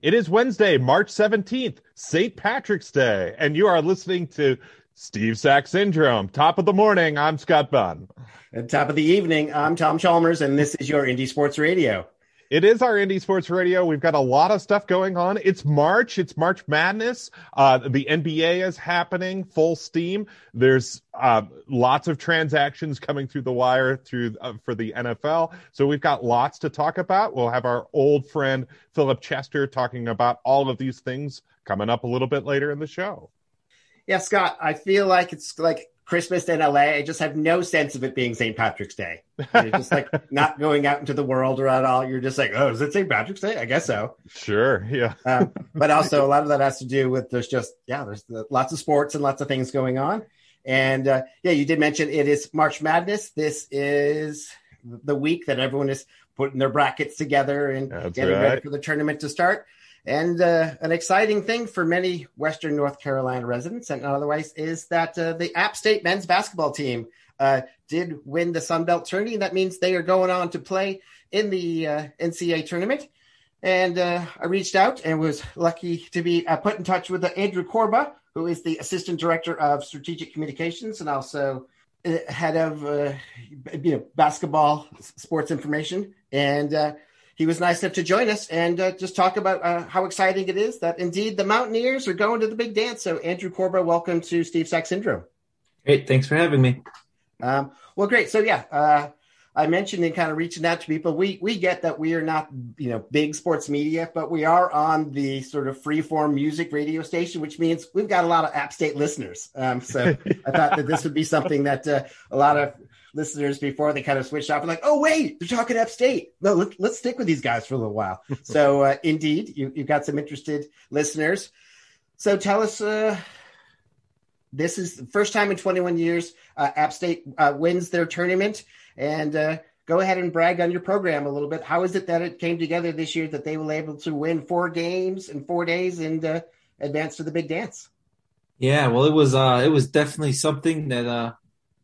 It is Wednesday, March 17th, St. Patrick's Day, and you are listening to Steve Sack Syndrome. Top of the morning, I'm Scott Bunn. At top of the evening, I'm Tom Chalmers, and this is your Indie Sports Radio. It is our Indie Sports Radio. We've got a lot of stuff going on. It's March. It's March Madness. Uh, the NBA is happening full steam. There's uh, lots of transactions coming through the wire through uh, for the NFL. So we've got lots to talk about. We'll have our old friend Philip Chester talking about all of these things coming up a little bit later in the show. Yeah, Scott, I feel like it's like Christmas in LA. I just have no sense of it being St. Patrick's Day. You're just like not going out into the world or at all. You're just like, oh, is it St. Patrick's Day? I guess so. Sure, yeah. um, but also, a lot of that has to do with there's just yeah, there's lots of sports and lots of things going on. And uh, yeah, you did mention it is March Madness. This is the week that everyone is putting their brackets together and That's getting right. ready for the tournament to start. And uh, an exciting thing for many Western North Carolina residents and not otherwise is that uh, the App State men's basketball team uh, did win the Sun Belt tourney. That means they are going on to play in the uh, NCAA tournament. And uh, I reached out and was lucky to be uh, put in touch with Andrew Corba, who is the assistant director of strategic communications and also head of you know basketball sports information. And he was nice enough to join us and uh, just talk about uh, how exciting it is that indeed the Mountaineers are going to the big dance. So, Andrew Corbo, welcome to Steve Sack Syndrome. Great. Thanks for having me. Um, well, great. So, yeah, uh, I mentioned in kind of reaching out to people, we we get that we are not you know big sports media, but we are on the sort of freeform music radio station, which means we've got a lot of App State listeners. Um, so I thought that this would be something that uh, a lot of listeners before they kind of switched off and like, oh wait, they're talking App State. No, let, us stick with these guys for a little while. so uh, indeed, you, have got some interested listeners. So tell us, uh, this is the first time in 21 years uh, App State uh, wins their tournament, and uh, go ahead and brag on your program a little bit. How is it that it came together this year that they were able to win four games in four days and uh, advance to the big dance? Yeah, well, it was it was definitely something that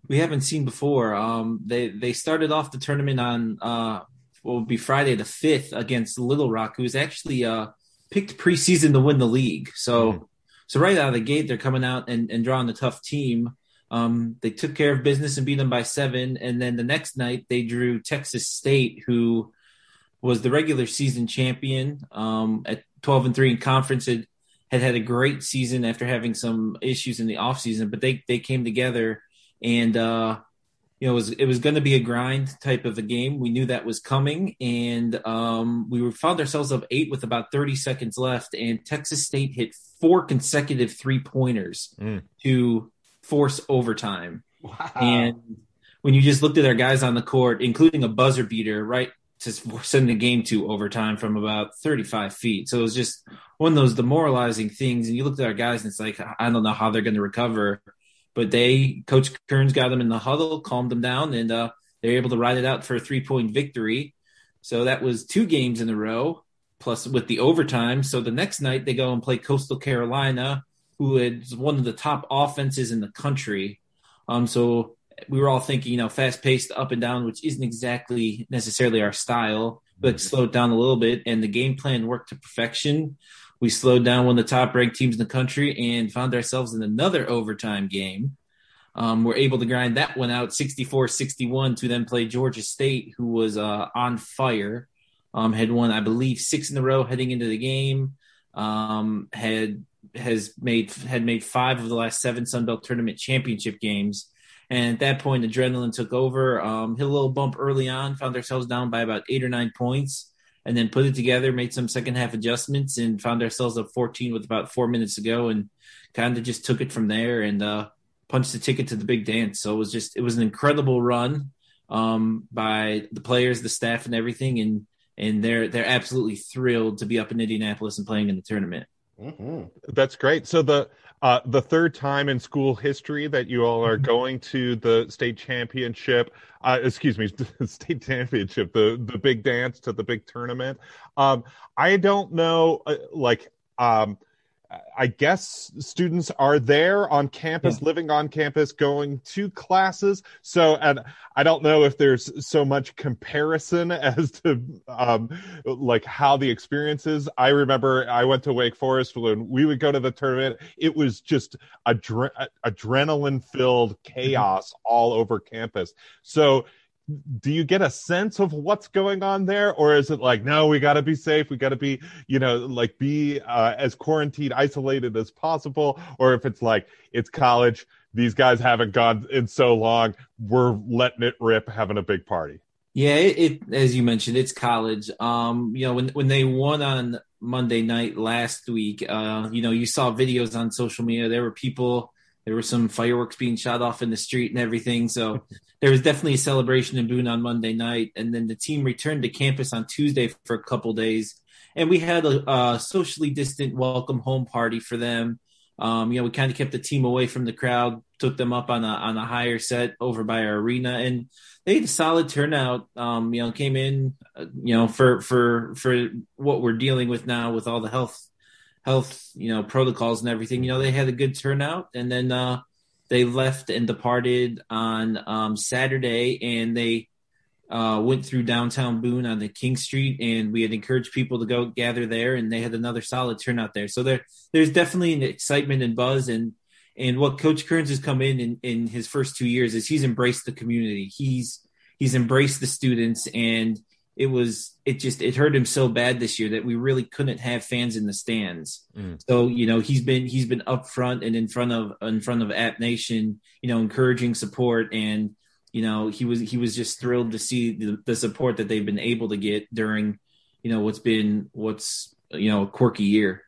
we haven't seen before. Um, they they started off the tournament on uh, what would be Friday the fifth against Little Rock, who's actually uh, picked preseason to win the league. So mm-hmm. so right out of the gate, they're coming out and, and drawing a tough team. Um, they took care of business and beat them by seven, and then the next night they drew Texas State, who was the regular season champion um, at twelve and three in conference. Had, had had a great season after having some issues in the offseason, but they they came together and uh, you know it was it was going to be a grind type of a game. We knew that was coming, and um, we were, found ourselves up eight with about 30 seconds left, and Texas State hit four consecutive three pointers mm. to force overtime. Wow. And when you just looked at our guys on the court, including a buzzer beater, right to send the game to overtime from about 35 feet. So it was just one of those demoralizing things. And you looked at our guys, and it's like I don't know how they're going to recover but they coach Kerns got them in the huddle calmed them down and uh, they were able to ride it out for a three point victory. So that was two games in a row plus with the overtime. So the next night they go and play coastal carolina who is one of the top offenses in the country. Um, so we were all thinking you know fast paced up and down which isn't exactly necessarily our style but mm-hmm. slowed down a little bit. And the game plan worked to perfection we slowed down one of the top ranked teams in the country and found ourselves in another overtime game. Um, we're able to grind that one out 64 61 to then play Georgia State, who was uh, on fire. Um, had won, I believe, six in a row heading into the game. Um, had has made had made five of the last seven Sun Belt tournament championship games. And at that point, adrenaline took over. Um, hit a little bump early on, found ourselves down by about eight or nine points and then put it together, made some second half adjustments, and found ourselves up 14 with about four minutes to go, and kind of just took it from there and uh, punched the ticket to the big dance. So it was just it was an incredible run um, by the players, the staff, and everything, and and they're they're absolutely thrilled to be up in Indianapolis and playing in the tournament. Mm-hmm. That's great. So the uh, the third time in school history that you all are mm-hmm. going to the state championship, uh, excuse me, state championship, the the big dance to the big tournament. Um, I don't know, uh, like, um, I guess students are there on campus, yeah. living on campus, going to classes. So, and I don't know if there's so much comparison as to um, like how the experience is. I remember I went to Wake Forest when we would go to the tournament. It was just adre- adrenaline filled chaos all over campus. So, do you get a sense of what's going on there? Or is it like no we got to be safe we got to be you know like be uh, as quarantined isolated as possible? Or if it's like it's college these guys haven't gone in so long we're letting it rip having a big party. Yeah it, it as you mentioned it's college. Um you know when when they won on monday night last week uh you know you saw videos on social media. There were people there were some fireworks being shot off in the street and everything. So there was definitely a celebration in Boone on Monday night, and then the team returned to campus on Tuesday for a couple days, and we had a, a socially distant welcome home party for them. Um, you know, we kind of kept the team away from the crowd, took them up on a on a higher set over by our arena, and they had a solid turnout. Um, you know, came in, uh, you know, for for for what we're dealing with now with all the health health, you know, protocols and everything, you know, they had a good turnout and then uh, they left and departed on um, Saturday and they uh, went through downtown Boone on the King Street and we had encouraged people to go gather there and they had another solid turnout there. So there, there's definitely an excitement and buzz and, and what Coach Kerns has come in, in in his first two years is he's embraced the community. He's he's embraced the students and it was it just it hurt him so bad this year that we really couldn't have fans in the stands. Mm. So you know he's been he's been up front and in front of in front of App Nation, you know, encouraging support and you know he was he was just thrilled to see the, the support that they've been able to get during you know what's been what's you know a quirky year.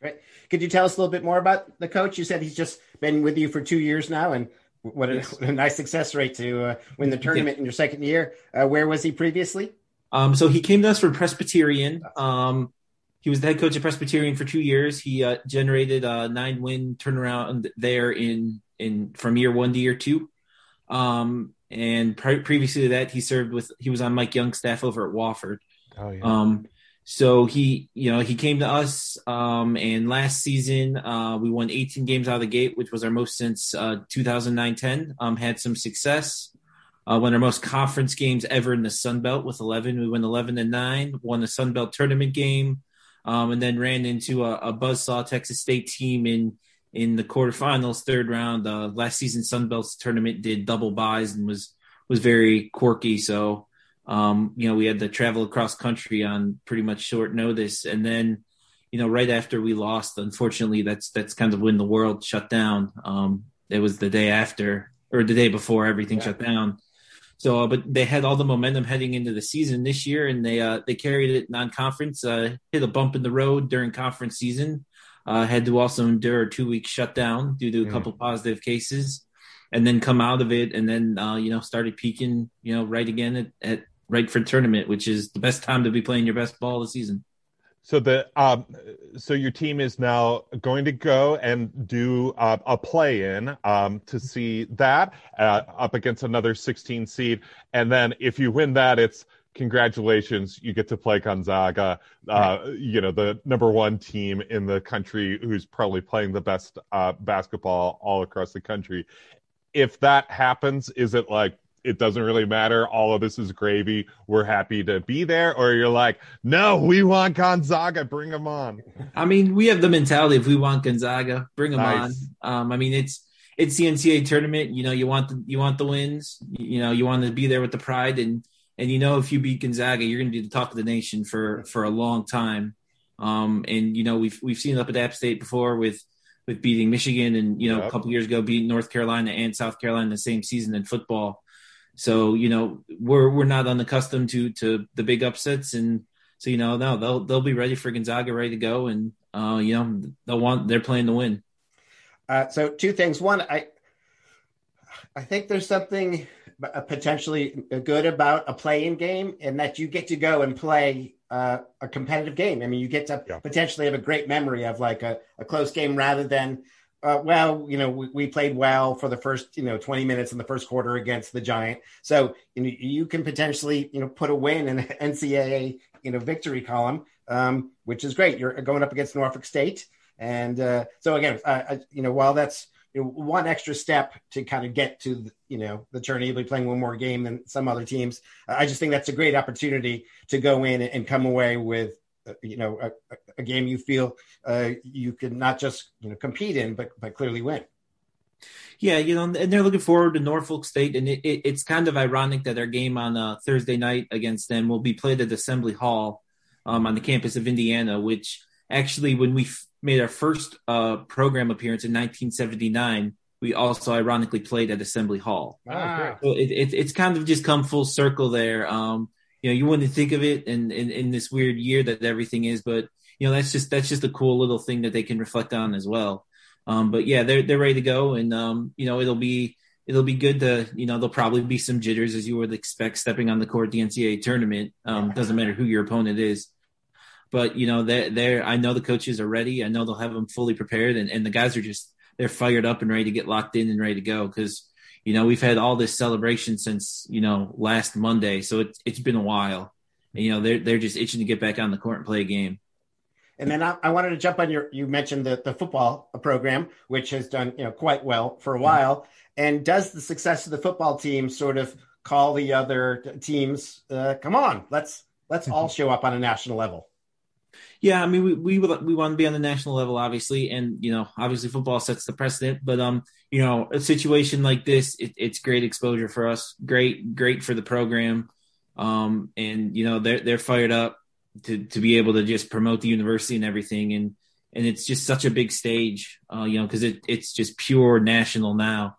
Great. Could you tell us a little bit more about the coach? You said he's just been with you for two years now, and what a, yes. a nice success rate to uh, win the tournament yeah. in your second year. Uh, where was he previously? Um, so he came to us from Presbyterian. Um, he was the head coach at Presbyterian for two years. He uh, generated a nine win turnaround there in in from year one to year two. Um, and pre- previously to that, he served with he was on Mike Young's staff over at Wofford. Oh yeah. Um, so he, you know, he came to us, um, and last season uh, we won 18 games out of the gate, which was our most since uh, 2009-10. Um, had some success. Uh, won our most conference games ever in the Sun Belt with 11. We went 11 and 9, won the Sun Belt tournament game, um, and then ran into a, a buzzsaw Texas State team in in the quarterfinals, third round. Uh, last season Sun Belt tournament did double buys and was was very quirky. So, um, you know, we had to travel across country on pretty much short notice, and then, you know, right after we lost, unfortunately, that's that's kind of when the world shut down. Um, it was the day after or the day before everything yeah. shut down. So, uh, but they had all the momentum heading into the season this year, and they uh, they carried it non-conference. Uh, hit a bump in the road during conference season. Uh, had to also endure a two-week shutdown due to a mm. couple positive cases, and then come out of it, and then uh, you know started peaking, you know, right again at, at right for tournament, which is the best time to be playing your best ball of the season. So the um, so your team is now going to go and do uh, a play-in um, to see that uh, up against another 16 seed, and then if you win that, it's congratulations, you get to play Gonzaga, uh, you know the number one team in the country who's probably playing the best uh, basketball all across the country. If that happens, is it like it doesn't really matter. All of this is gravy. We're happy to be there. Or you're like, no, we want Gonzaga. Bring them on. I mean, we have the mentality if we want Gonzaga, bring them nice. on. Um, I mean, it's it's the NCAA tournament. You know, you want the you want the wins. You know, you want to be there with the pride and and you know if you beat Gonzaga, you're going to be the talk of the nation for for a long time. Um, and you know we've we've seen it up at App State before with with beating Michigan and you know yep. a couple years ago beating North Carolina and South Carolina in the same season in football. So you know we're we're not unaccustomed to to the big upsets, and so you know no they'll they'll be ready for Gonzaga, ready to go, and uh, you know they'll want they're playing to win. Uh, so two things. One, I I think there's something uh, potentially good about a play-in game, in that you get to go and play uh, a competitive game. I mean, you get to yeah. potentially have a great memory of like a, a close game rather than uh, well, you know, we, we, played well for the first, you know, 20 minutes in the first quarter against the Giant. So you, know, you can potentially, you know, put a win in the NCAA, you know, victory column, um, which is great. You're going up against Norfolk State, And uh, so again, I, you know, while that's you know, one extra step to kind of get to the, you know the tourney, be playing one more game than some other teams. I just think that's a great opportunity to go in and come away with uh, you know a, a, game you feel uh, you can not just you know compete in, but but clearly win. Yeah, you know, and they're looking forward to Norfolk State, and it, it, it's kind of ironic that our game on uh, Thursday night against them will be played at Assembly Hall um, on the campus of Indiana, which actually, when we f- made our first uh, program appearance in 1979, we also ironically played at Assembly Hall. Ah. So it, it, it's kind of just come full circle there. Um, you know, you wouldn't think of it in, in, in this weird year that everything is, but you know, that's just that's just a cool little thing that they can reflect on as well. Um, but yeah, they're they're ready to go, and um, you know it'll be it'll be good to you know there'll probably be some jitters as you would expect stepping on the court the NCAA tournament. Um, doesn't matter who your opponent is, but you know they're they're I know the coaches are ready. I know they'll have them fully prepared, and and the guys are just they're fired up and ready to get locked in and ready to go because you know we've had all this celebration since you know last Monday, so it's it's been a while. And, you know they're they're just itching to get back on the court and play a game. And then I, I, wanted to jump on your. You mentioned the the football program, which has done you know quite well for a mm-hmm. while. And does the success of the football team sort of call the other teams? Uh, come on, let's let's all mm-hmm. show up on a national level. Yeah, I mean, we we we want to be on the national level, obviously, and you know, obviously, football sets the precedent. But um, you know, a situation like this, it, it's great exposure for us. Great, great for the program. Um, and you know, they're they're fired up to to be able to just promote the university and everything. And and it's just such a big stage uh, you know because it, it's just pure national now.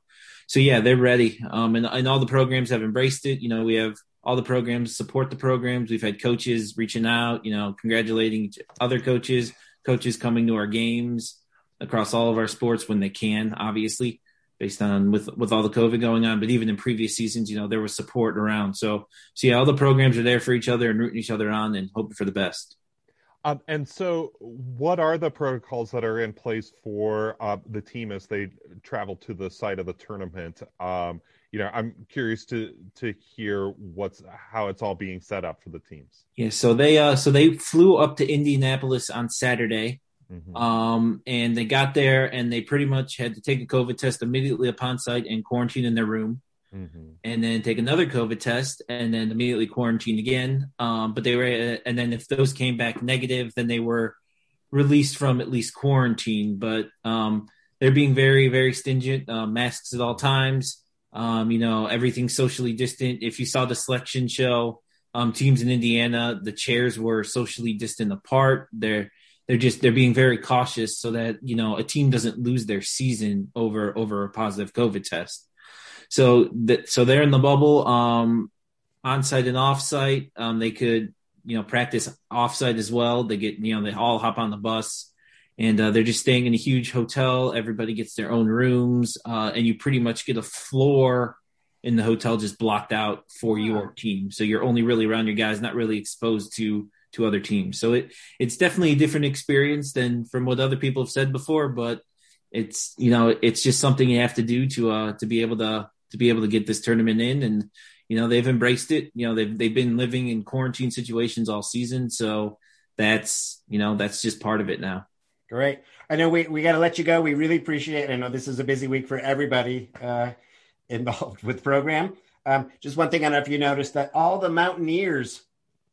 So yeah they're ready. Um, and, and all the programs have embraced it. You know we have all the programs support the programs. We've had coaches reaching out you know congratulating other coaches coaches coming to our games across all of our sports when they can obviously based on with with all the COVID going on. But even in previous seasons, you know, there was support around. So so yeah, all the programs are there for each other and rooting each other on and hoping for the best. Um, and so, what are the protocols that are in place for uh, the team as they travel to the site of the tournament? Um, you know, I'm curious to to hear what's how it's all being set up for the teams. Yeah, so they uh, so they flew up to Indianapolis on Saturday. Mm-hmm. Um, and they got there and they pretty much had to take a COVID test immediately upon site and quarantine in their room. Mm-hmm. And then take another COVID test and then immediately quarantine again. Um, but they were, and then if those came back negative, then they were released from at least quarantine. But um, they're being very, very stingent. Uh, masks at all times. Um, you know, everything socially distant. If you saw the selection show, um, teams in Indiana, the chairs were socially distant apart. They're they're just they're being very cautious so that you know a team doesn't lose their season over over a positive COVID test. So that so they're in the bubble, um, on site and off site. Um, they could you know practice off site as well. They get you know they all hop on the bus and uh, they're just staying in a huge hotel. Everybody gets their own rooms, uh, and you pretty much get a floor in the hotel just blocked out for your team. So you're only really around your guys, not really exposed to to other teams. So it it's definitely a different experience than from what other people have said before, but it's you know it's just something you have to do to uh to be able to to be able to get this tournament in. And you know they've embraced it. You know they've they've been living in quarantine situations all season. So that's you know that's just part of it now. Great. I know we, we got to let you go. We really appreciate it. I know this is a busy week for everybody uh, involved with program. Um, just one thing i don't know if you noticed that all the mountaineers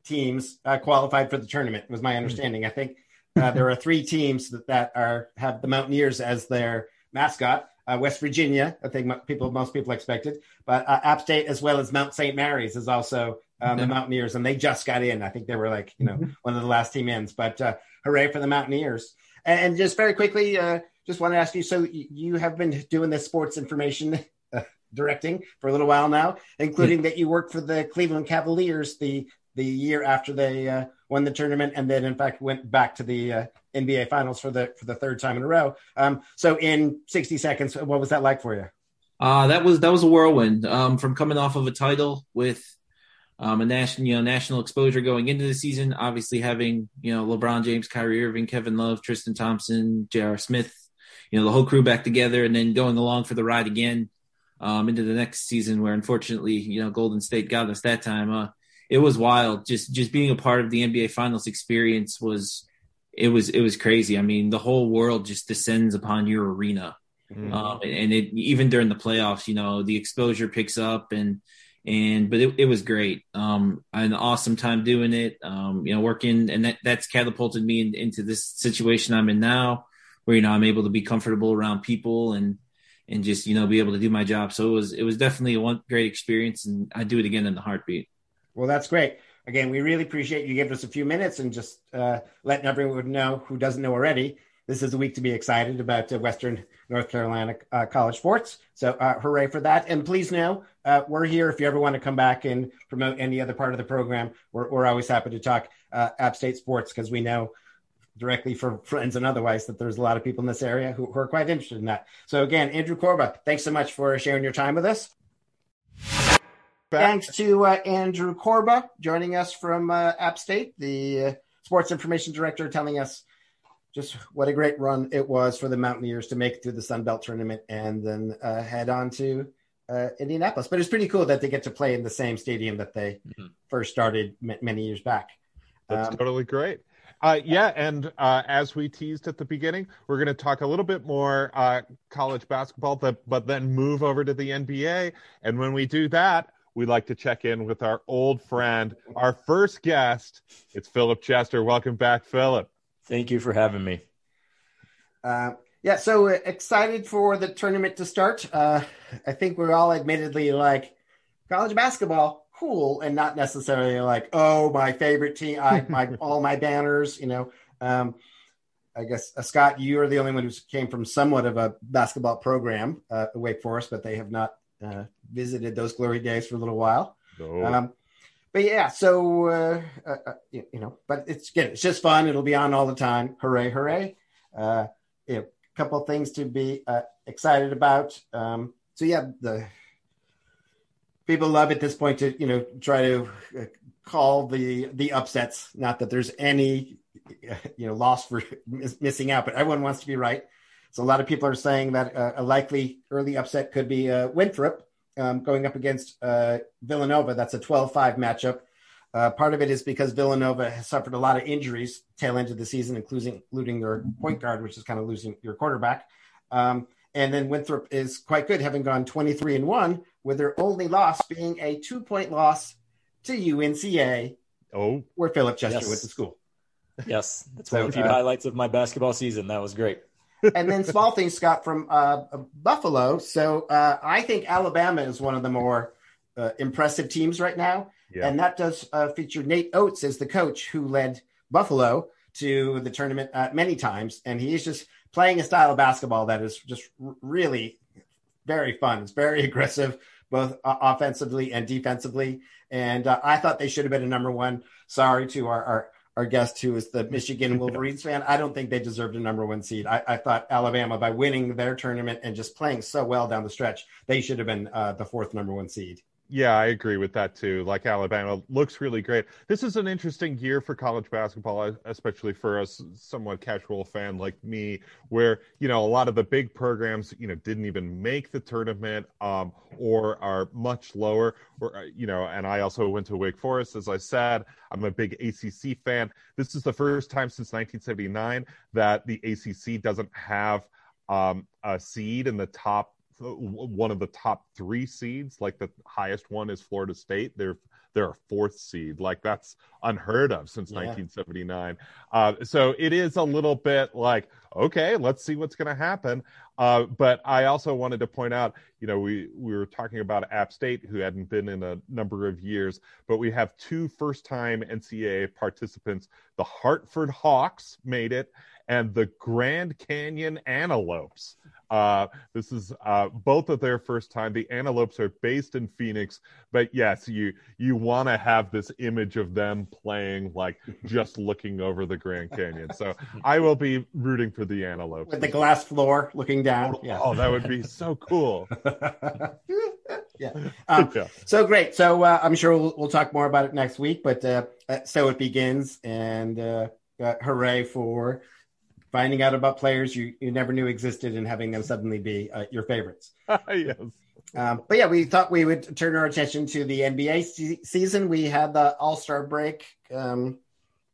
teams uh, qualified for the tournament. Was my understanding. I think uh, there are three teams that, that are have the Mountaineers as their mascot. Uh, West Virginia, I think people most people expected, but uh, App State as well as Mount St. Mary's is also um, the Mountaineers, and they just got in. I think they were like you know mm-hmm. one of the last team ins, but uh, hooray for the Mountaineers! And, and just very quickly, uh, just want to ask you: so you have been doing this sports information directing for a little while now, including that you work for the Cleveland Cavaliers, the the year after they uh, won the tournament, and then in fact went back to the uh, NBA Finals for the for the third time in a row. Um, so, in 60 seconds, what was that like for you? Uh, that was that was a whirlwind. Um, from coming off of a title with um, a national you know national exposure going into the season, obviously having you know LeBron James, Kyrie Irving, Kevin Love, Tristan Thompson, J.R. Smith, you know the whole crew back together, and then going along for the ride again um, into the next season, where unfortunately you know Golden State got us that time. Uh, it was wild. Just just being a part of the NBA Finals experience was it was it was crazy. I mean, the whole world just descends upon your arena, mm-hmm. um, and it even during the playoffs, you know, the exposure picks up and and but it, it was great. Um, an awesome time doing it. Um, you know, working and that that's catapulted me in, into this situation I'm in now, where you know I'm able to be comfortable around people and and just you know be able to do my job. So it was it was definitely a one great experience, and I do it again in the heartbeat. Well, that's great. Again, we really appreciate you giving us a few minutes and just uh, letting everyone know who doesn't know already. This is a week to be excited about uh, Western North Carolina uh, college sports. So, uh, hooray for that! And please know uh, we're here if you ever want to come back and promote any other part of the program. We're, we're always happy to talk uh, App State sports because we know directly from friends and otherwise that there's a lot of people in this area who, who are quite interested in that. So again, Andrew Korba, thanks so much for sharing your time with us. Back. Thanks to uh, Andrew Corba joining us from uh, App State, the uh, sports information director, telling us just what a great run it was for the Mountaineers to make it through the Sun Belt tournament and then uh, head on to uh, Indianapolis. But it's pretty cool that they get to play in the same stadium that they mm-hmm. first started m- many years back. That's um, totally great. Uh, yeah, and uh, as we teased at the beginning, we're going to talk a little bit more uh, college basketball, but, but then move over to the NBA. And when we do that, we like to check in with our old friend, our first guest. It's Philip Chester. Welcome back, Philip. Thank you for having me. Uh, yeah, so uh, excited for the tournament to start. Uh, I think we're all admittedly like college basketball cool and not necessarily like oh my favorite team i my all my banners you know um, i guess uh, scott you are the only one who came from somewhat of a basketball program uh, wake forest but they have not uh, visited those glory days for a little while no. um, but yeah so uh, uh, uh, you, you, know but it's again it's just fun it'll be on all the time hooray hooray uh, you know, a couple things to be excited about um, so yeah the people love at this point to you know try to uh, call the the upsets. Not that there's any you know loss for missing out, but everyone wants to be right. So a lot of people are saying that uh, a likely early upset could be uh, Winthrop um, going up against uh, Villanova. That's a 12-5 matchup. Uh, part of it is because Villanova has suffered a lot of injuries tail end of the season, including including their point guard, which is kind of losing your quarterback. Um, and then Winthrop is quite good, having gone 23 and one, with their only loss being a two point loss to UNCA. Oh, where Philip Chester yes. went to school. Yes, that's one of the few uh, highlights of my basketball season. That was great. And then small things, Scott, from uh, Buffalo. So uh, I think Alabama is one of the more uh, impressive teams right now. Yeah. And that does uh, feature Nate Oats as the coach who led Buffalo to the tournament uh, many times. And he's just playing a style of basketball that is just really very fun. It's very aggressive, both uh, offensively and defensively. And uh, I thought they should have been a number one. Sorry to our, our, our guest who is the Michigan Wolverines fan. I don't think they deserved a number one seed. I, I, thought Alabama, by winning their tournament and just playing so well down the stretch, they should have been uh, the fourth number one seed. Yeah, I agree with that too. Like Alabama looks really great. This is an interesting year for college basketball, especially for a somewhat casual fan like me, where you know a lot of the big programs, you know, didn't even make the tournament, um, or are much lower. Or uh, you know, and I also went to Wake Forest, as I said. I'm a big ACC fan. This is the first time since 1979 that the ACC doesn't have um, a seed in the top one of the top three seeds. Like the highest one is Florida State. They're they're a fourth seed. Like that's unheard of since yeah. 1979. Uh, so it is a little bit like okay, let's see what's going to happen. Uh, but I also wanted to point out, you know, we we were talking about App State, who hadn't been in a number of years, but we have two first-time NCAA participants. The Hartford Hawks made it, and the Grand Canyon Antelopes. Uh, this is uh, both of their first time. The Antelopes are based in Phoenix, but yes, you you want to have this image of them playing like just looking over the Grand Canyon. So I will be rooting for the Antelopes with the glass floor looking down. Oh, yeah. oh that would be so cool. yeah. Um, yeah. So great. So uh, I'm sure we'll, we'll talk more about it next week. But uh, uh, so it begins, and uh, hooray for finding out about players you, you never knew existed and having them suddenly be uh, your favorites. yes. Um, but yeah, we thought we would turn our attention to the NBA se- season. We had the All Star break um,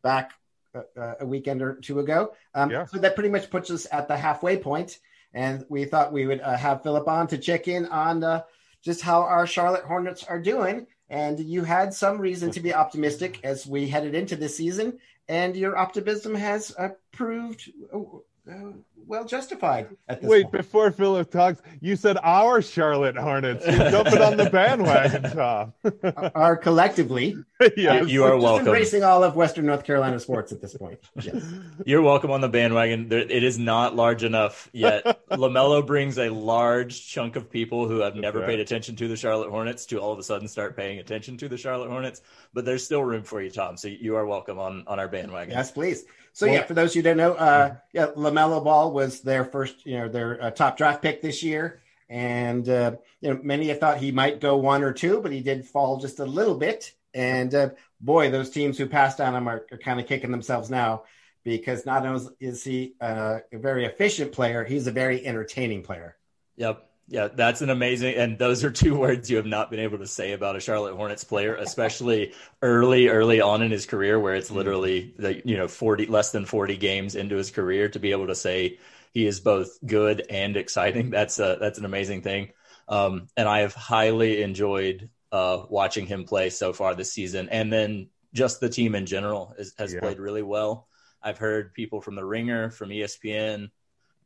back a, a weekend or two ago. Um, yeah. So that pretty much puts us at the halfway point, and we thought we would uh, have Philip on to check in on uh, just how our Charlotte Hornets are doing. And you had some reason to be optimistic as we headed into this season, and your optimism has uh, proved uh, well justified. Wait, point. before Philip talks, you said our Charlotte Hornets. You're jumping on the bandwagon, Tom. are collectively. yes. You are welcome. Embracing all of Western North Carolina sports at this point. Yes. You're welcome on the bandwagon. It is not large enough yet. LaMelo brings a large chunk of people who have never paid attention to the Charlotte Hornets to all of a sudden start paying attention to the Charlotte Hornets. But there's still room for you, Tom. So you are welcome on, on our bandwagon. Yes, please. So well, yeah, for those who don't know, uh, yeah, Lamelo Ball was their first, you know, their uh, top draft pick this year, and uh, you know, many have thought he might go one or two, but he did fall just a little bit. And uh, boy, those teams who passed on him are, are kind of kicking themselves now because not only is he uh, a very efficient player, he's a very entertaining player. Yep. Yeah, that's an amazing, and those are two words you have not been able to say about a Charlotte Hornets player, especially early, early on in his career, where it's literally the you know forty less than forty games into his career to be able to say he is both good and exciting. That's a that's an amazing thing, um, and I have highly enjoyed uh, watching him play so far this season, and then just the team in general is, has yeah. played really well. I've heard people from the Ringer, from ESPN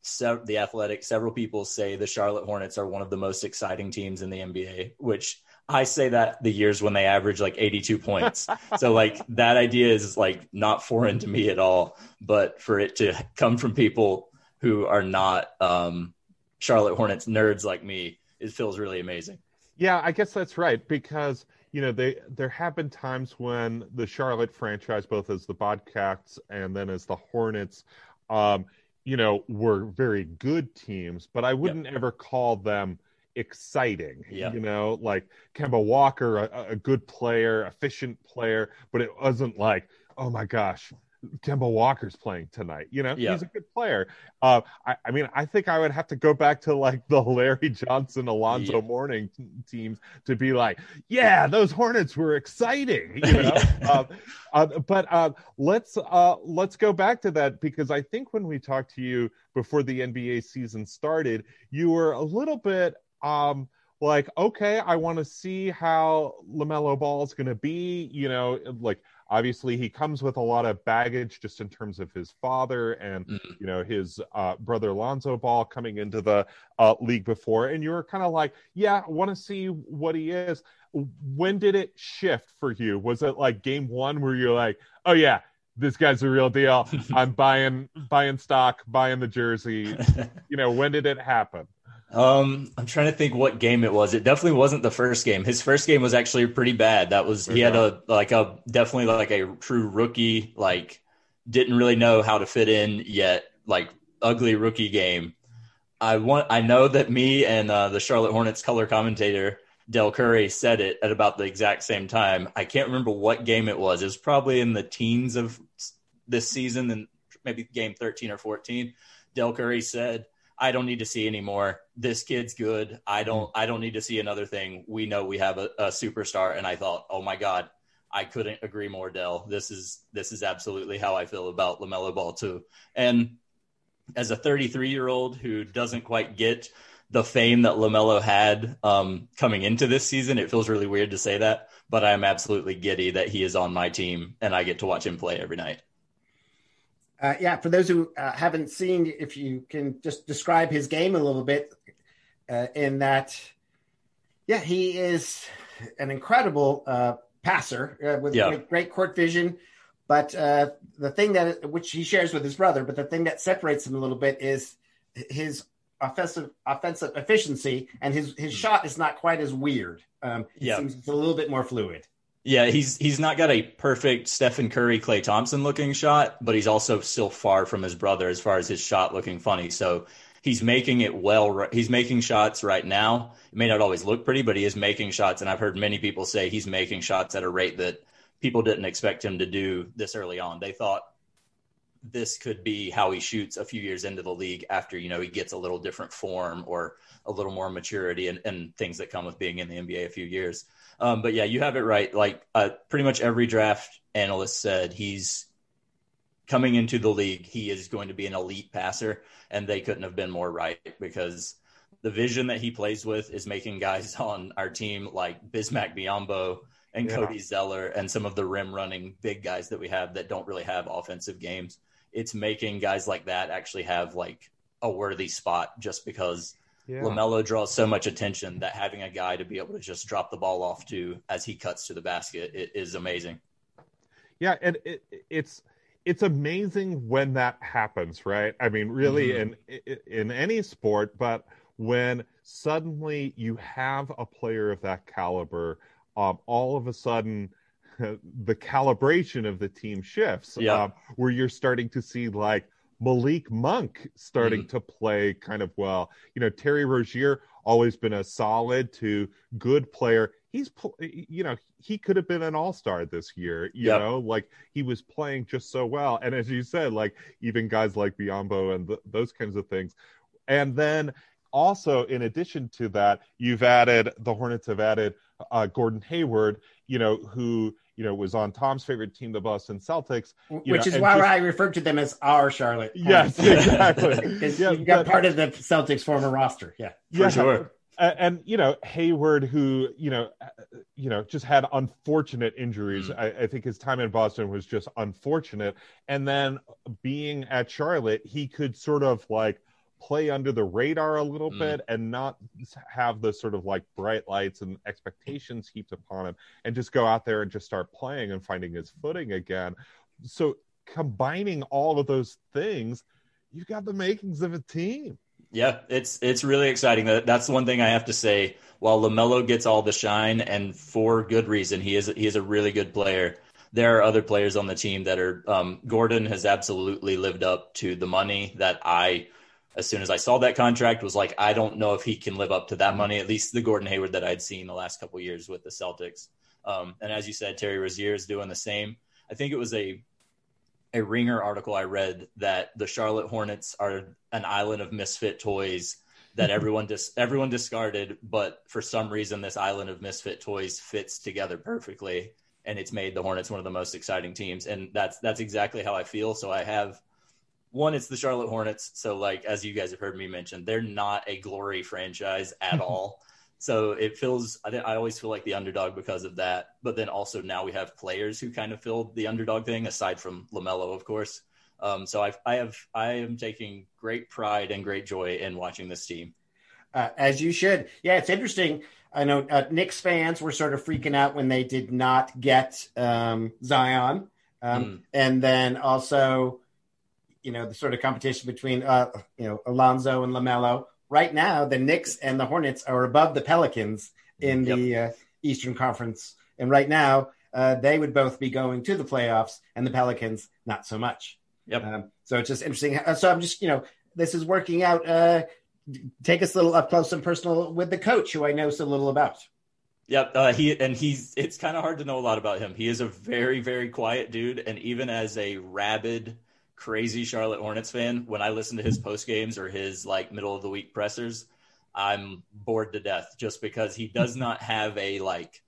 se- the Athletic, several people say the Charlotte Hornets are one of the most exciting teams in the NBA, which I say that the years when they average like 82 points. so like that idea is like not foreign to me at all, but for it to come from people who are not um, Charlotte Hornets nerds like me, it feels really amazing. Yeah, I guess that's right because you know they there have been times when the Charlotte franchise, both as the Bobcats and then as the Hornets, um, you know, were very good teams, but I wouldn't yep. ever call them exciting. Yeah. You know, like Kemba Walker, a, a, good player, efficient player, but it wasn't like, oh my gosh, Kemba Walker's playing tonight. You know, yeah. he's a good player. Uh, I, I, mean, I think I would have to go back to like the Larry Johnson, Alonzo yeah. Mourning t- teams to be like, yeah, those Hornets were exciting. You know, uh, uh, but uh, let's uh, let's go back to that because I think when we talked to you before the NBA season started, you were a little bit. Um, like okay i want to see how lamelo ball is going to be you know like obviously he comes with a lot of baggage just in terms of his father and mm-hmm. you know his uh, brother Lonzo Ball coming into the uh, league before, and you were kind of like, yeah, I want to see what he is. When did it shift for you? Was it like game one where you're like, oh yeah, this guy's a real deal. I'm buying buying stock, buying the jersey. you know, when did it happen? Um, I'm trying to think what game it was. It definitely wasn't the first game. His first game was actually pretty bad. That was he had a like a definitely like a true rookie, like didn't really know how to fit in yet, like ugly rookie game. I want I know that me and uh, the Charlotte Hornets color commentator Del Curry said it at about the exact same time. I can't remember what game it was. It was probably in the teens of this season and maybe game 13 or 14. Del Curry said I don't need to see anymore. This kid's good. I don't I don't need to see another thing. We know we have a, a superstar. And I thought, oh my God, I couldn't agree more, Del. This is this is absolutely how I feel about LaMelo Ball too. And as a 33 year old who doesn't quite get the fame that LaMelo had um, coming into this season, it feels really weird to say that, but I am absolutely giddy that he is on my team and I get to watch him play every night. Uh, yeah, for those who uh, haven't seen, if you can just describe his game a little bit, uh, in that, yeah, he is an incredible uh, passer uh, with yeah. great, great, court vision. But uh, the thing that which he shares with his brother, but the thing that separates him a little bit is his offensive offensive efficiency, and his his hmm. shot is not quite as weird. Um, yeah, seems it's a little bit more fluid. Yeah, he's he's not got a perfect Stephen Curry, Klay Thompson looking shot, but he's also still far from his brother as far as his shot looking funny. So he's making it well. He's making shots right now. It may not always look pretty, but he is making shots, and I've heard many people say he's making shots at a rate that people didn't expect him to do this early on. They thought this could be how he shoots a few years into the league after you know he gets a little different form or a little more maturity and, and things that come with being in the NBA a few years. Um, but yeah, you have it right. Like uh, pretty much every draft analyst said he's coming into the league, he is going to be an elite passer, and they couldn't have been more right because the vision that he plays with is making guys on our team like Bismack Biyombo and yeah. Cody Zeller and some of the rim running big guys that we have that don't really have offensive games. It's making guys like that actually have like a worthy spot just because yeah. LaMelo draws so much attention that having a guy to be able to just drop the ball off to as he cuts to the basket is amazing. Yeah, and it, it's it's amazing when that happens, right? I mean, really mm-hmm. in in any sport, but when suddenly you have a player of that caliber, um, all of a sudden the calibration of the team shifts, yeah. um, where you're starting to see like Malik Monk starting mm. to play kind of well. You know, Terry Rozier always been a solid to good player. He's, you know, he could have been an all star this year. You yep. know, like he was playing just so well. And as you said, like even guys like Biyombo and th- those kinds of things. And then also, in addition to that, you've added the Hornets have added uh, Gordon Hayward, you know, who you know was on Tom's favorite team, the Boston Celtics, which know, is why just, I refer to them as our Charlotte. Yes, exactly. Because yeah, you got but, part of the Celtics former roster. Yeah, for yeah. sure. And, and, you know Hayward, who you know, you know, just had unfortunate injuries. Mm. I, I think his time in Boston was just unfortunate, and then being at Charlotte, he could sort of like play under the radar a little mm. bit and not have the sort of like bright lights and expectations heaped upon him and just go out there and just start playing and finding his footing again. So combining all of those things, you've got the makings of a team. Yeah, it's it's really exciting. That that's one thing I have to say. While Lamelo gets all the shine, and for good reason, he is he is a really good player. There are other players on the team that are. Um, Gordon has absolutely lived up to the money that I as soon as I saw that contract was like, I don't know if he can live up to that money, at least the Gordon Hayward that I'd seen the last couple years with the Celtics. Um, and as you said, Terry Rozier is doing the same. I think it was a a Ringer article I read that the Charlotte Hornets are an island of misfit toys that everyone dis- everyone discarded, but for some reason this island of misfit toys fits together perfectly, and it's made the Hornets one of the most exciting teams. And that's that's exactly how I feel. So I have one, it's the Charlotte Hornets. So, like as you guys have heard me mention, they're not a glory franchise at all. So it feels. I, I always feel like the underdog because of that. But then also now we have players who kind of filled the underdog thing, aside from Lamelo, of course. Um, so I've, I have I am taking great pride and great joy in watching this team. Uh, as you should. Yeah, it's interesting. I know uh, Knicks fans were sort of freaking out when they did not get um, Zion, um, mm. and then also you know the sort of competition between uh, you know Alonzo and Lamelo. Right now, the Knicks and the Hornets are above the Pelicans in yep. the uh, Eastern Conference, and right now uh, they would both be going to the playoffs, and the Pelicans not so much. Yep. Um, so it's just interesting. So I'm just you know this is working out. Uh, take us a little up close and personal with the coach, who I know so little about. Yep, uh, he and he's. It's kind of hard to know a lot about him. He is a very, very quiet dude, and even as a rabid crazy Charlotte Hornets fan, when I listen to his post games or his like middle of the week pressers, I'm bored to death just because he does not have a like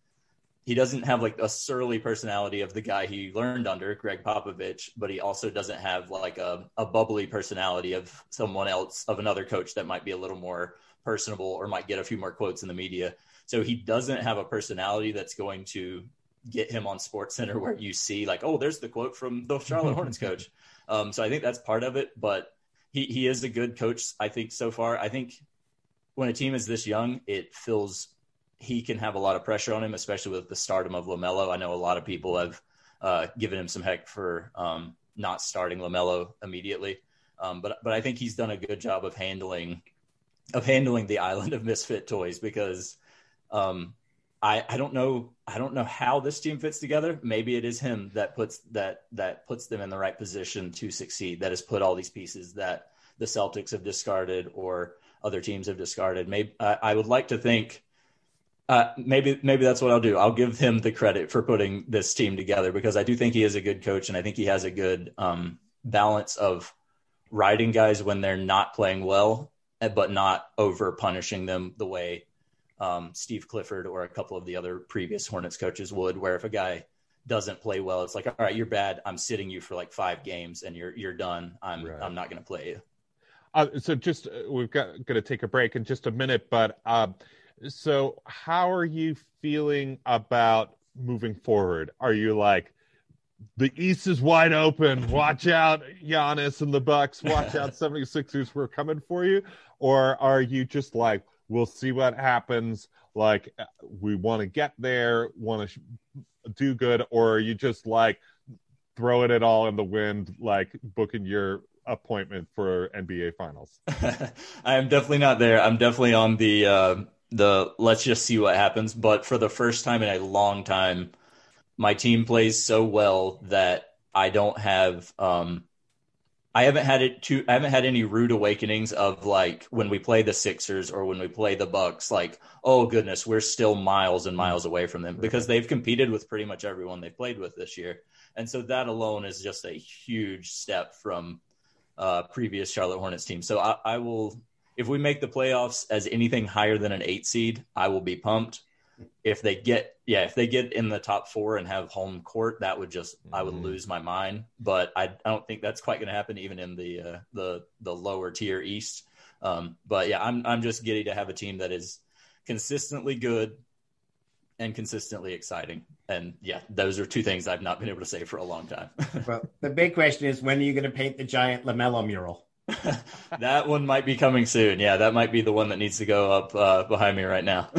he doesn't have like a surly personality of the guy he learned under, Gregg Popovich, but he also doesn't have like a, a bubbly personality of someone else, of another coach that might be a little more personable or might get a few more quotes in the media. So he doesn't have a personality that's going to get him on Sports Center where you see like, oh, there's the quote from the Charlotte Hornets coach. Um, so I think that's part of it, but he, he is a good coach, I think, so far. I think when a team is this young, it feels he can have a lot of pressure on him, especially with the stardom of LaMelo. I know a lot of people have uh, given him some heck for um, not starting LaMelo immediately. Um, but but I think he's done a good job of handling of handling the island of misfit toys because um, I, I don't know I don't know how this team fits together. Maybe it is him that puts that that puts them in the right position to succeed. That has put all these pieces that the Celtics have discarded or other teams have discarded. Maybe uh, I would like to think uh, maybe maybe that's what I'll do. I'll give him the credit for putting this team together because I do think he is a good coach and I think he has a good um, balance of riding guys when they're not playing well, but not over punishing them the way um, Steve Clifford or a couple of the other previous Hornets coaches would, where if a guy doesn't play well, it's like, all right, you're bad. I'm sitting you for like five games, and you're you're done. I'm Right. I'm not going to play you. Uh, so just uh, we've got going to take a break in just a minute, but um, so how are you feeling about moving forward? Are you like the East is wide open, watch out, Giannis and the Bucks, watch out, 76ers, we're coming for you, or are you just like we'll see what happens? Like uh, we want to get there, want to sh- do good, or you just like throwing it all in the wind, like booking your appointment for NBA Finals. I am definitely not there. I'm definitely on the uh, the let's just see what happens. But for the first time in a long time, my team plays so well that I don't have um, I haven't had it too I haven't had any rude awakenings of like when we play the Sixers or when we play the Bucks, like, oh goodness, we're still miles and miles away from them because they've competed with pretty much everyone they've played with this year. And so that alone is just a huge step from uh, previous Charlotte Hornets team. So I, I will, if we make the playoffs as anything higher than an eight seed, I will be pumped. If they get, yeah, if they get in the top four and have home court, that would just, I would Mhm. lose my mind. But I, I don't think that's quite going to happen, even in the uh, the the lower tier East. Um, but yeah, I'm I'm just giddy to have a team that is consistently good and consistently exciting. And yeah, those are two things I've not been able to say for a long time. Well, the big question is when are you going to paint the giant Lamelo mural? that one might be coming soon. Yeah, that might be the one that needs to go up uh, behind me right now.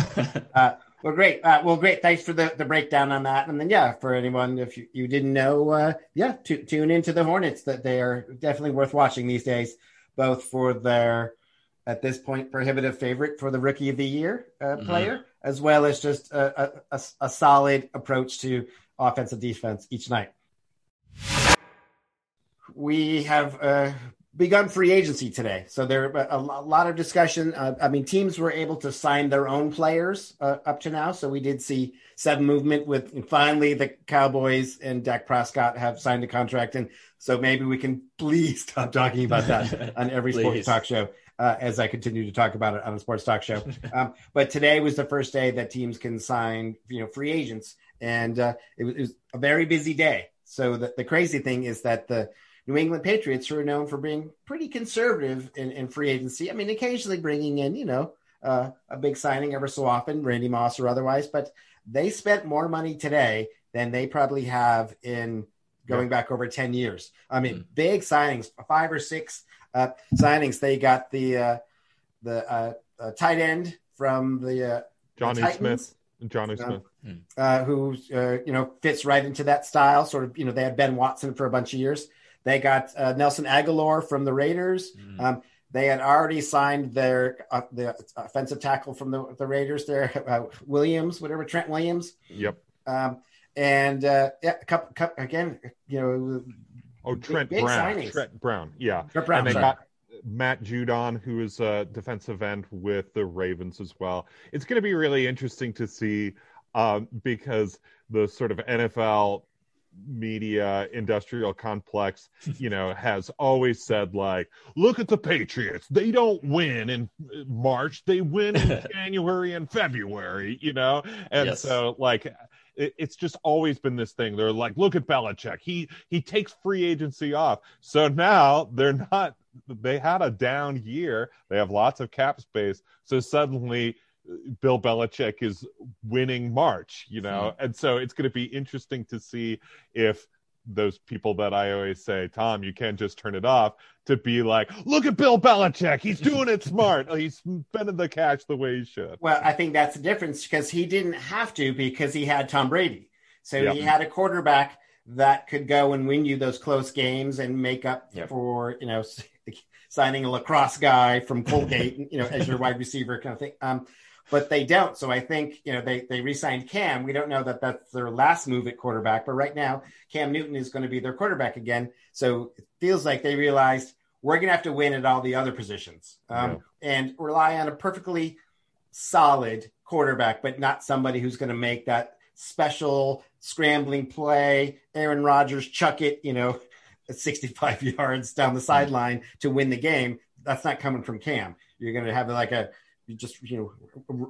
Well, great. Uh, well, great. Thanks for the, the breakdown on that. And then, yeah, for anyone, if you, you didn't know, uh, yeah, tu- tune into the Hornets that they are definitely worth watching these days, both for their, at this point, prohibitive favorite for the rookie of the year uh, Mhm. player, as well as just a, a, a, a solid approach to offensive defense each night. We have uh, begun free agency today. So there are a, lot of discussion. Uh, I mean, teams were able to sign their own players uh, up to now. So we did see some movement with and finally the Cowboys and Dak Prescott have signed a contract. And so maybe we can please stop talking about that on every sports talk show. Uh, as I continue to talk about it on a sports talk show, um, but today was the first day that teams can sign, you know, free agents, and uh, it, was, it was a very busy day. So the, the crazy thing is that the New England Patriots, who are known for being pretty conservative in, in free agency. I mean, occasionally bringing in, you know, uh, a big signing ever so often, Randy Moss or otherwise, but they spent more money today than they probably have in going back over 10 years. I mean, Mm. big signings, five or six uh, signings. They got the uh, the uh, uh, tight end from the uh, Jonnu Titans. Smith. Jonnu Yeah. Smith. uh, who uh, you know fits right into that style. Sort of, you know, they had Ben Watson for a bunch of years. They got uh, Nelson Agholor from the Raiders. Mm. Um, they had already signed their uh, the offensive tackle from the, the Raiders. There, uh, Williams, whatever Trent Williams, Yep. um, and uh, yeah, a couple, couple again, you know, Oh, Big- Trent big Brown. signings. Trent Brown. Yeah. Trent Brown, and they sorry. got Matt Judon, who is a defensive end with the Ravens as well. It's going to be really interesting to see um, because the sort of NFL media industrial complex, you know, has always said like, look at the Patriots. They don't win in March. They win in January and February, you know? And Yes. so like it, it's just always been this thing. They're like, look at Belichick. He he takes free agency off. So now they're not. They had a down year. They have lots of cap space. So suddenly, uh, Bill Belichick is winning March. You know, and so it's going to be interesting to see if those people that I always say, Tom, you can't just turn it off, to be like, look at Bill Belichick. He's doing it smart. He's spending the cash the way he should. Well, I think that's the difference because he didn't have to because he had Tom Brady. So Yeah. he had a quarterback that could go and win you those close games and make up Yep. for, you know, signing a lacrosse guy from Colgate, you know, as your wide receiver kind of thing. Um, but they don't. So I think, you know, they, they re-signed Cam. We don't know that that's their last move at quarterback, but right now Cam Newton is going to be their quarterback again. So it feels like they realized we're going to have to win at all the other positions um, and rely on a perfectly solid quarterback, but not somebody who's going to make that special scrambling play. Aaron Rodgers chuck it, you know, at 65 yards down the sideline to win the game. That's not coming from Cam. You're going to have like a just you know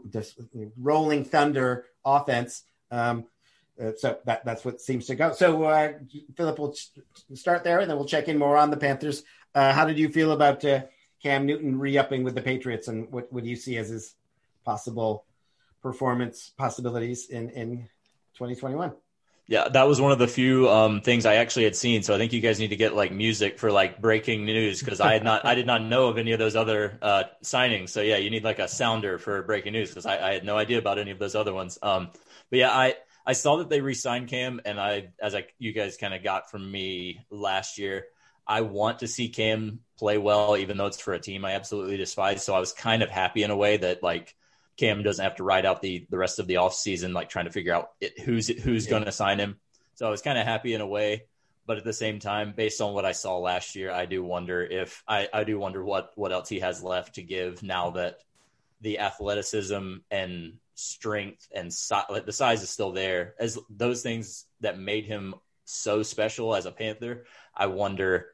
this rolling thunder offense. Um, uh, so that that's what seems to go. So uh, Philip, will start there, and then we'll check in more on the Panthers. Uh, how did you feel about uh, Cam Newton re-upping with the Patriots, and what what do you see as his possible performance possibilities in in 2021? Yeah, that was one of the few um, things I actually had seen. So I think you guys need to get like music for like breaking news because I had not, I did not know of any of those other uh, signings. So yeah, you need like a sounder for breaking news because I, I, had no idea about any of those other ones. Um, but yeah, I I saw that they re-signed Cam, and I as I you guys kind of got from me last year. I want to see Cam play well, even though it's for a team I absolutely despise. So I was kind of happy in a way that like Cam doesn't have to ride out the the rest of the off season like trying to figure out it, who's who's yeah. going to sign him. So I was kind of happy in a way, but at the same time, based on what I saw last year, I do wonder if I, I do wonder what what else he has left to give now that the athleticism and strength and si- the size is still there as those things that made him so special as a Panther. I wonder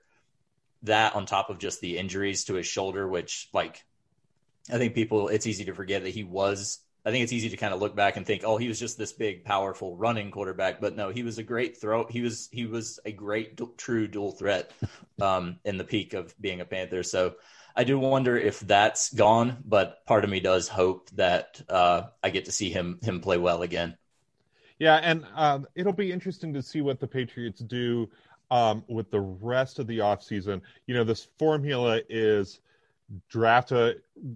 that on top of just the injuries to his shoulder, which like I think people, it's easy to forget that he was. I think it's easy to kind of look back and think, oh, he was just this big, powerful running quarterback. But no, he was a great throw. He was he was a great, true dual threat um, in the peak of being a Panther. So I do wonder if that's gone. But part of me does hope that uh, I get to see him him play well again. Yeah, and um, it'll be interesting to see what the Patriots do um, with the rest of the offseason. You know, this formula is draft a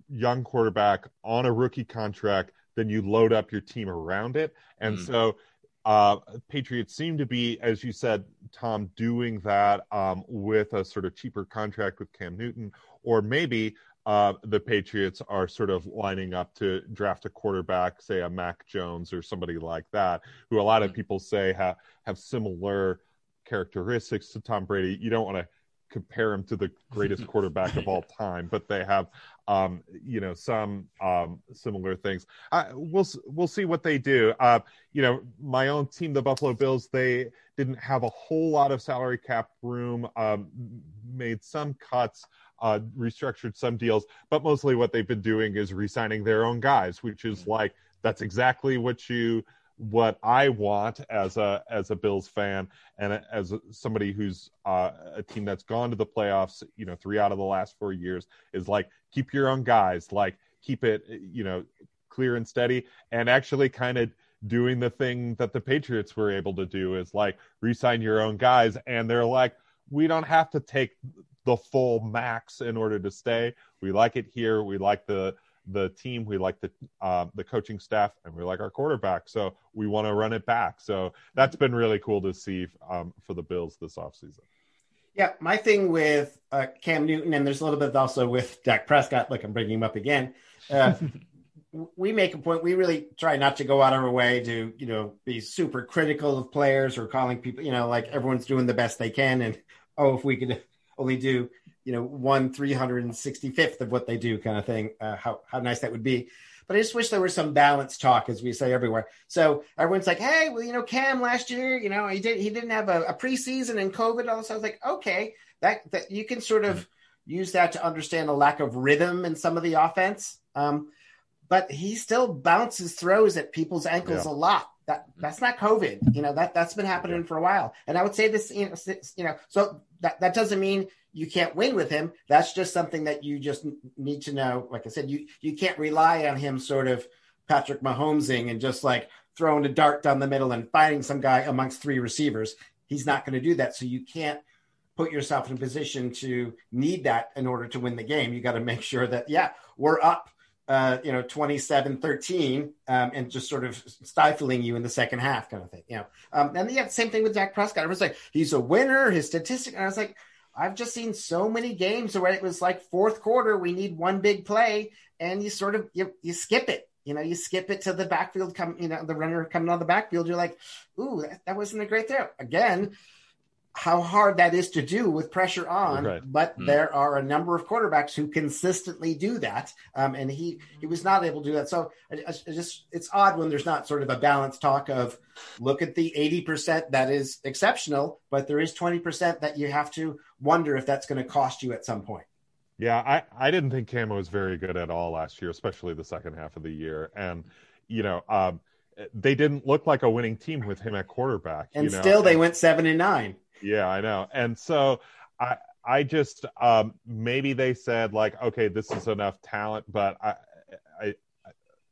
young quarterback on a rookie contract, then you load up your team around it. And mm. so uh, Patriots seem to be, as you said, Tom, doing that um, with a sort of cheaper contract with Cam Newton, or maybe uh, the Patriots are sort of lining up to draft a quarterback, say a Mac Jones or somebody like that, who a lot of mm. people say have have similar characteristics to Tom Brady. You don't want to compare him to the greatest quarterback of all time, but they have, um, you know, some um, similar things. Uh, we'll we'll see what they do. Uh, you know, my own team, the Buffalo Bills, they didn't have a whole lot of salary cap room, um, made some cuts. Uh, restructured some deals, but mostly what they've been doing is re-signing their own guys, which is like that's exactly what you what I want as a as a Bills fan and as somebody who's uh, a team that's gone to the playoffs, you know, three out of the last four years is like keep your own guys, like keep it, you know, clear and steady, and actually kind of doing the thing that the Patriots were able to do is like resign your own guys, and they're like, we don't have to take the full max in order to stay. We like it here. We like the the team, we like the uh, the coaching staff, and we like our quarterback. So we want to run it back. So that's been really cool to see um, for the Bills this offseason. Yeah, my thing with uh, Cam Newton, and there's a little bit also with Dak Prescott. Look, I'm bringing him up again. Uh, we make a point. We really try not to go out of our way to, you know, be super critical of players or calling people, you know, like everyone's doing the best they can. And oh, if we could only do you know one 365th of what they do kind of thing uh, how, how nice that would be but i just wish there was some balance talk as we say everywhere so everyone's like hey well you know cam last year you know he did he didn't have a, a preseason and covid all this i was like okay that that you can sort of use that to understand a lack of rhythm in some of the offense um, but he still bounces throws at people's ankles yeah. a lot that that's not COVID. You know that that's been happening for a while. And I would say this, you know, you know, so that that doesn't mean you can't win with him. That's just something that you just need to know. Like I said, you you can't rely on him sort of Patrick Mahomesing and just like throwing a dart down the middle and finding some guy amongst three receivers. He's not going to do that. So you can't put yourself in a position to need that in order to win the game. You got to make sure that yeah, we're up uh, you know, 27 13, um, and just sort of stifling you in the second half, kind of thing. You know, um, and yeah, same thing with Dak Prescott. I was like, he's a winner, his statistic. And I was like, I've just seen so many games where it was like fourth quarter, we need one big play, and you sort of you, you skip it. You know, you skip it to the backfield, come, you know, the runner coming on the backfield. You're like, ooh, that, that wasn't a great throw. Again, how hard that is to do with pressure on. Right. But mm. there are a number of quarterbacks who consistently do that, um, and he he was not able to do that. So I, I just it's odd when there's not sort of a balanced talk of look at the eighty percent that is exceptional, but there is twenty percent that you have to wonder if that's going to cost you at some point. Yeah, I I didn't think Camo was very good at all last year, especially the second half of the year, and you know. Um, they didn't look like a winning team with him at quarterback. And you know? still, they went seven and nine. Yeah, I know. And so I I just um, maybe they said like, okay, this is enough talent, but I, I,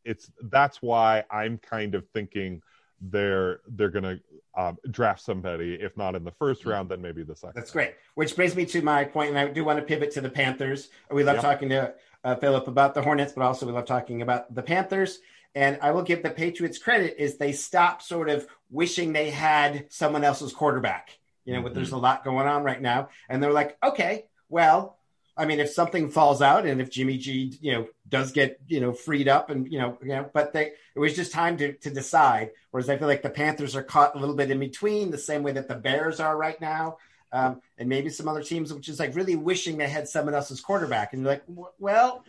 it's that's why I'm kind of thinking they're they're gonna um, draft somebody, if not in the first round, then maybe the second. That's great. Which brings me to my point, and I do want to pivot to the Panthers. We love talking to uh, Philip about the Hornets, but also we love talking about the Panthers. And I will give the Patriots credit is they stopped sort of wishing they had someone else's quarterback. You know, mm-hmm. there's a lot going on right now, and they're like, okay, well, I mean, if something falls out and if Jimmy G, you know, does get, you know, freed up and, you know, you know, but they, it was just time to, to decide. Whereas I feel like the Panthers are caught a little bit in between the same way that the Bears are right now. Um, and maybe some other teams, which is like really wishing they had someone else's quarterback. And you're like, well,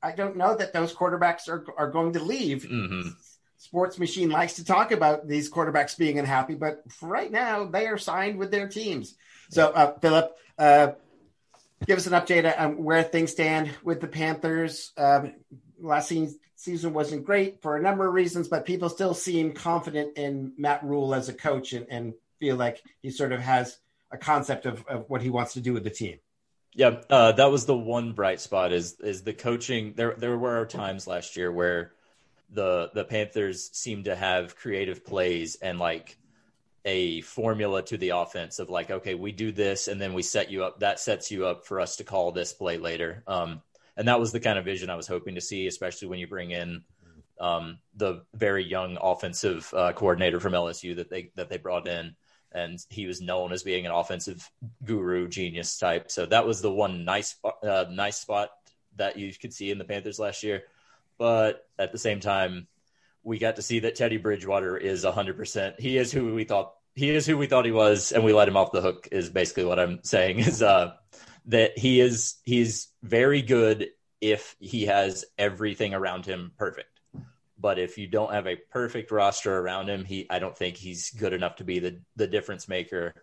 I don't know that those quarterbacks are, are going to leave. Mm-hmm. Sports Machine likes to talk about these quarterbacks being unhappy, but right now they are signed with their teams. So, uh, Philip, uh, give us an update on where things stand with the Panthers. Um, last season wasn't great for a number of reasons, but people still seem confident in Matt Rhule as a coach and, and feel like he sort of has a concept of, of what he wants to do with the team. Yeah, uh, that was the one bright spot is is the coaching. There there were times last year where the the Panthers seem to have creative plays and like a formula to the offense of like, okay, we do this and then we set you up. That sets you up for us to call this play later. Um, and that was the kind of vision I was hoping to see, especially when you bring in um, the very young offensive uh, coordinator from LSU that they that they brought in, and he was known as being an offensive guru, genius type. So that was the one nice uh, nice spot that you could see in the Panthers last year. But at the same time, we got to see that Teddy Bridgewater is 100%. He is who we thought he is who we thought he was and we let him off the hook is basically what I'm saying is uh that he is he's very good if he has everything around him perfect. But if you don't have a perfect roster around him, he I don't think he's good enough to be the the difference maker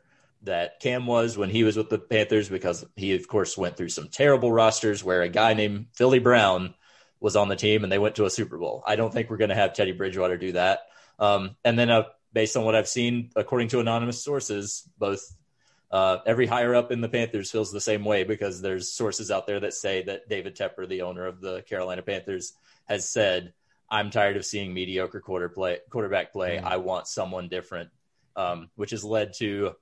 that Cam was when he was with the Panthers because he of course went through some terrible rosters where a guy named Philly Brown was on the team and they went to a Super Bowl. I don't think we're going to have Teddy Bridgewater do that. Um, and then, uh, based on what I've seen, according to anonymous sources, both uh, every higher up in the Panthers feels the same way because there's sources out there that say that David Tepper, the owner of the Carolina Panthers, has said, "I'm tired of seeing mediocre quarter play, quarterback play. Mm. I want someone different," um, which has led to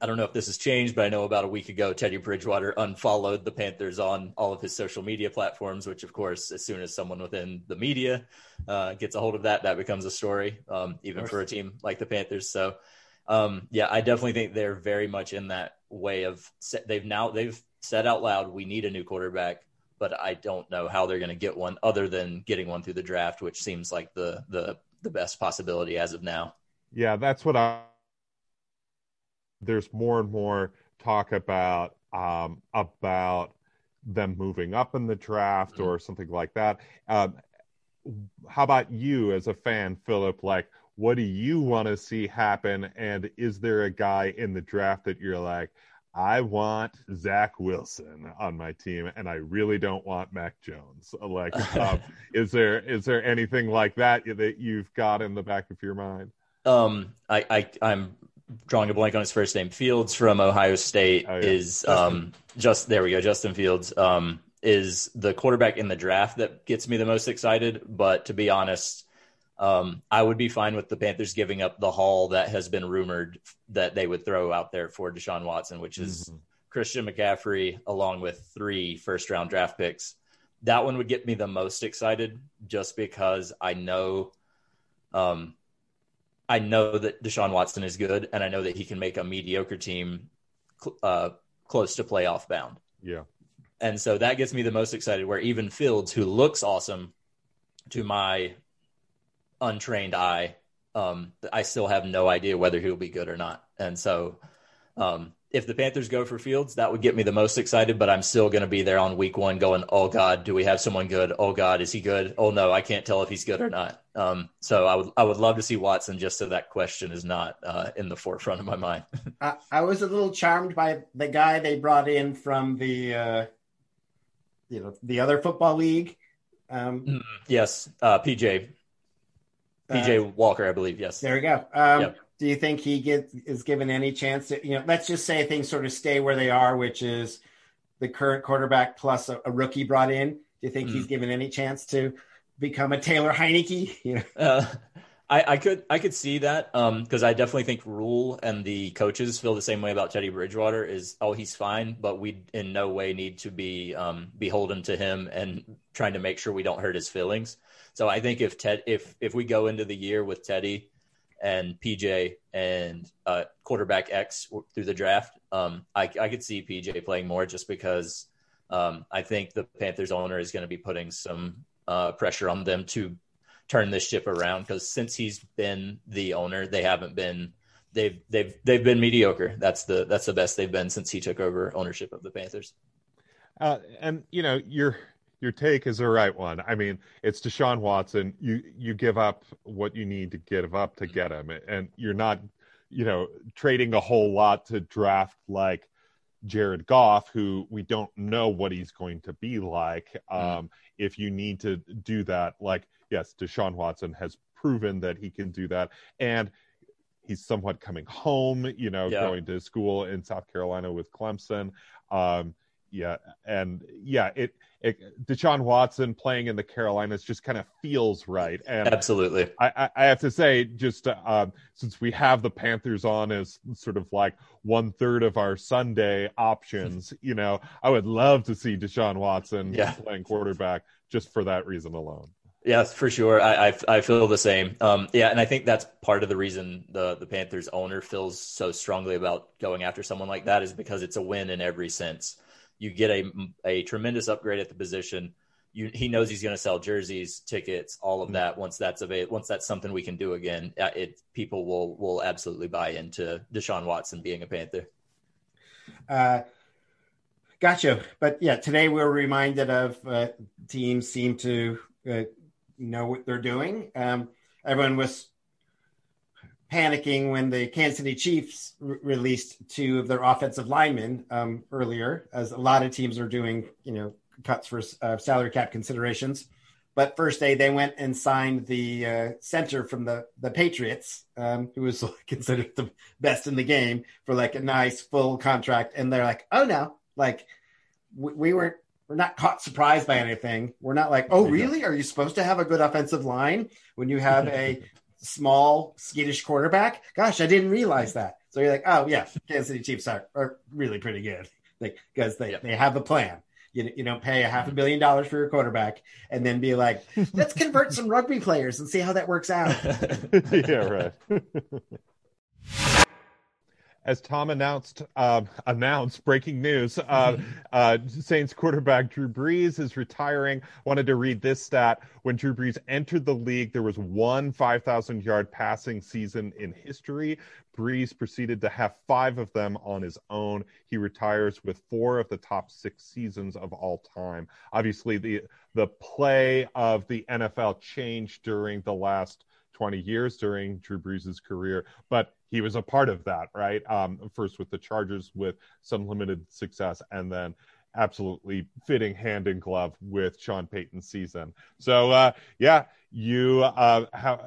I don't know if this has changed, but I know about a week ago, Teddy Bridgewater unfollowed the Panthers on all of his social media platforms, which, of course, as soon as someone within the media uh, gets a hold of that, that becomes a story, um, even for a team like the Panthers. So, um, yeah, I definitely think they're very much in that way of they've now they've said out loud, we need a new quarterback, but I don't know how they're going to get one other than getting one through the draft, which seems like the the the best possibility as of now. Yeah, that's what I there's more and more talk about um, about them moving up in the draft mm-hmm. or something like that. Um, how about you as a fan, Philip? Like, what do you want to see happen? And is there a guy in the draft that you're like, I want Zach Wilson on my team, and I really don't want Mac Jones. Like, um, is there is there anything like that that you've got in the back of your mind? Um, I, I I'm drawing a blank on his first name. Fields from Ohio State oh, yeah. is um, just there we go. Justin Fields um, is the quarterback in the draft that gets me the most excited. But to be honest, um, I would be fine with the Panthers giving up the haul that has been rumored that they would throw out there for Deshaun Watson, which is mm-hmm. Christian McCaffrey along with three first round draft picks. That one would get me the most excited just because I know um, I know that Deshaun Watson is good, and I know that he can make a mediocre team uh, close to playoff bound. Yeah. And so that gets me the most excited. Where even Fields, who looks awesome to my untrained eye, um, I still have no idea whether he'll be good or not. And so um, if the Panthers go for Fields, that would get me the most excited, but I'm still going to be there on week one going, oh God, do we have someone good? Oh God, is he good? Oh no, I can't tell if he's good or not. Um, so I would, I would love to see Watson just so that question is not uh, in the forefront of my mind. I, I, was a little charmed by the guy they brought in from the, uh, you know, the other football league. Um, mm, yes, uh, PJ. PJ uh, Walker, I believe. Yes. There we go. Um, yep. Do you think he get is given any chance to you know? Let's just say things sort of stay where they are, which is the current quarterback plus a, a rookie brought in. Do you think mm. he's given any chance to become a Taylor Heinicke? You know? Uh, I, I, could I could see that because um, I definitely think Rhule and the coaches feel the same way about Teddy Bridgewater. Is oh he's fine, but we in no way need to be um, beholden to him and trying to make sure we don't hurt his feelings. So I think if Ted if if we go into the year with Teddy and PJ and uh, quarterback X through the draft, um, I, I could see PJ playing more just because um, I think the Panthers owner is going to be putting some uh, pressure on them to turn this ship around because since he's been the owner, they haven't been they've they've they've been mediocre. That's the that's the best they've been since he took over ownership of the Panthers. Uh, and you know your your take is the right one. I mean, it's Deshaun Watson. You you give up what you need to give up to get him, and you're not you know trading a whole lot to draft like Jared Goff, who we don't know what he's going to be like. Mm. Um, if you need to do that, like yes, Deshaun Watson has proven that he can do that. And he's somewhat coming home, you know, yeah. going to school in South Carolina with Clemson. Um, yeah, and yeah, it, it Deshaun Watson playing in the Carolinas just kind of feels right. And absolutely, I, I have to say, just uh, since we have the Panthers on as sort of like one third of our Sunday options, you know, I would love to see Deshaun Watson yeah. playing quarterback just for that reason alone. Yes, for sure. I, I, I feel the same. Um, yeah, and I think that's part of the reason the the Panthers owner feels so strongly about going after someone like that is because it's a win in every sense. You get a a tremendous upgrade at the position. You, he knows he's going to sell jerseys, tickets, all of that. Once that's available, once that's something we can do again, uh, it people will will absolutely buy into Deshaun Watson being a Panther. Uh, gotcha. But yeah, today we're reminded of uh, teams seem to uh, know what they're doing. Um, everyone was panicking when the Kansas City Chiefs re- released two of their offensive linemen um, earlier, as a lot of teams are doing, you know, cuts for uh, salary cap considerations. But first day, they went and signed the uh, center from the the Patriots, um, who was considered the best in the game, for like a nice full contract. And they're like, "Oh no, like we, we weren't we're not caught surprised by anything. We're not like, oh, really? Are you supposed to have a good offensive line when you have a small, skittish quarterback? Gosh, I didn't realize that. So you're like, oh, yeah, Kansas City Chiefs are, are really pretty good like because they, they have a plan. You, you don't pay a half a billion dollars for your quarterback and then be like, let's convert some rugby players and see how that works out. yeah, right. as Tom announced, uh, announced breaking news, uh, uh, Saints quarterback Drew Brees is retiring. Wanted to read this stat: when Drew Brees entered the league, there was one 5,000 yard passing season in history. Brees proceeded to have five of them on his own. He retires with four of the top six seasons of all time. Obviously, the the play of the NFL changed during the last 20 years during Drew Brees' career, but he was a part of that, right? Um, first with the Chargers with some limited success, and then absolutely fitting hand in glove with Sean Payton's season. So, uh, yeah, you uh, have,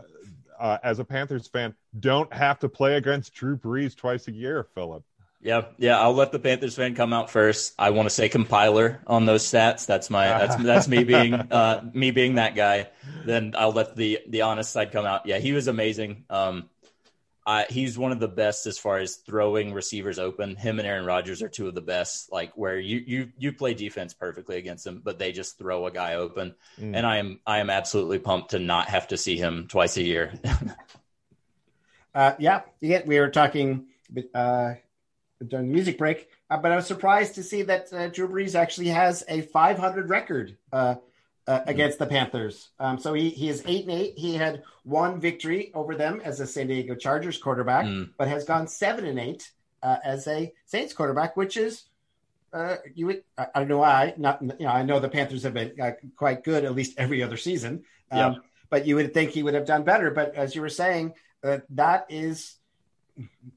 uh, as a Panthers fan, don't have to play against Drew Brees twice a year, Philip. Yeah, yeah. I'll let the Panthers fan come out first. I want to say compiler on those stats. That's my that's that's me being uh, me being that guy. Then I'll let the the honest side come out. Yeah, he was amazing. Um, I, he's one of the best as far as throwing receivers open. Him and Aaron Rodgers are two of the best. Like where you you you play defense perfectly against them, but they just throw a guy open. Mm. And I am I am absolutely pumped to not have to see him twice a year. uh, yeah, yeah. We were talking uh, during the music break. Uh, but I was surprised to see that uh, Drew Brees actually has a 500 record uh, uh, against the Panthers. Um, so he, he is eight and eight. He had one victory over them as a San Diego Chargers quarterback, mm. but has gone seven and eight uh, as a Saints quarterback, which is uh, you would I, I, don't know why not you know I know the Panthers have been quite good at least every other season, um, yep. but you would think he would have done better. But as you were saying, that is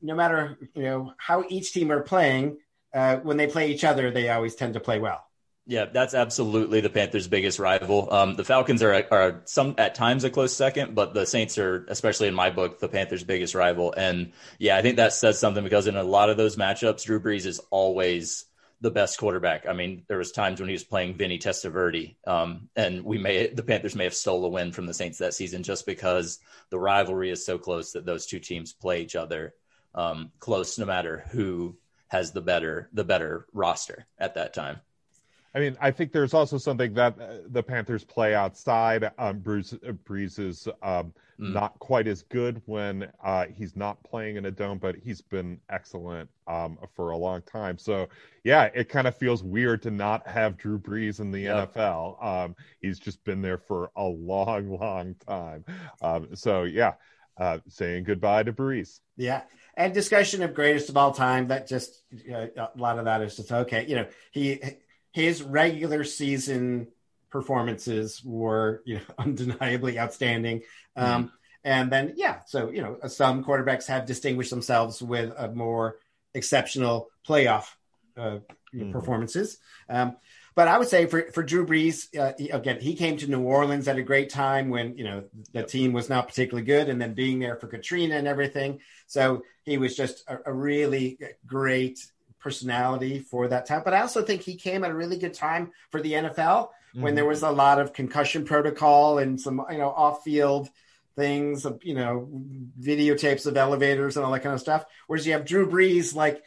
no matter you know how each team are playing, uh, when they play each other, they always tend to play well. Yeah, that's absolutely the Panthers' biggest rival. Um, the Falcons are are some at times a close second, but the Saints are, especially in my book, the Panthers' biggest rival. And yeah, I think that says something because in a lot of those matchups, Drew Brees is always the best quarterback. I mean, there was times when he was playing Vinny Testaverde, um, and we may the Panthers may have stole a win from the Saints that season just because the rivalry is so close that those two teams play each other um, close, no matter who has the better the better roster at that time. I mean, I think there's also something that uh, the Panthers play outside. Um, Bruce uh, Brees is um, mm. not quite as good when uh, he's not playing in a dome, but he's been excellent um, for a long time. So, yeah, it kind of feels weird to not have Drew Brees in the yep. NFL. Um, he's just been there for a long, long time. Um, so, yeah, uh, saying goodbye to Brees. Yeah and discussion of greatest of all time that just you know, a lot of that is just okay you know he his regular season performances were you know undeniably outstanding. Um, mm-hmm. And then yeah, so you know some quarterbacks have distinguished themselves with a more exceptional playoff uh, mm-hmm. performances. Um, but I would say for, for Drew Brees, uh, he, again, he came to New Orleans at a great time when, you know, the yep. team was not particularly good and then being there for Katrina and everything. So he was just a, a really great personality for that time. But I also think he came at a really good time for the NFL mm-hmm. when there was a lot of concussion protocol and some, you know, off field things, of, you know, videotapes of elevators and all that kind of stuff. Whereas you have Drew Brees, like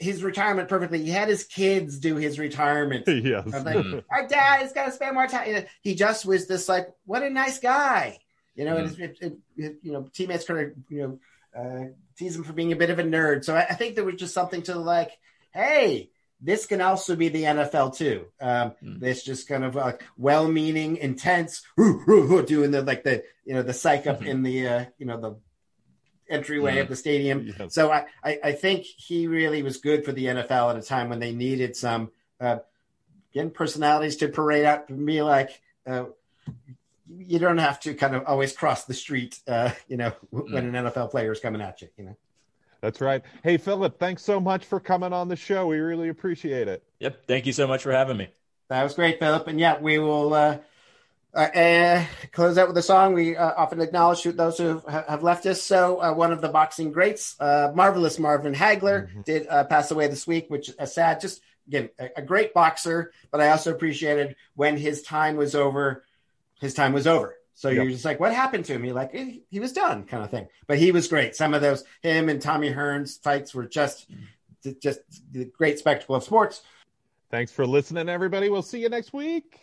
his retirement perfectly. He had his kids do his retirement. Yes. Like, mm-hmm. our dad has got to spend more time. He just was this like, what a nice guy. You know, mm-hmm. and it, it, you know, teammates kind of, you know, uh, tease him for being a bit of a nerd. So I, I think there was just something to like, hey, this can also be the NFL too. Um, mm. This just kind of like well-meaning, intense, doing the like the you know the psych up mm-hmm. in the uh, you know the entryway mm. of the stadium. Yes. So I, I, I think he really was good for the NFL at a time when they needed some uh, again personalities to parade out and be like. Uh, you don't have to kind of always cross the street, uh, you know, when mm. an NFL player is coming at you, you know. That's right. Hey, Philip, thanks so much for coming on the show. We really appreciate it. Yep. Thank you so much for having me. That was great, Philip. And yeah, we will uh, uh, uh, close out with a song. We uh, often acknowledge those who have left us. So, uh, one of the boxing greats, uh, marvelous Marvin Hagler, mm-hmm. did pass away this week, which is sad. Just again, a, a great boxer, but I also appreciated when his time was over. His time was over so yep. you're just like, what happened to him? You're like, he, he was done, kind of thing. But he was great. Some of those, him and Tommy Hearns fights were just, just the great spectacle of sports. Thanks for listening, everybody. We'll see you next week.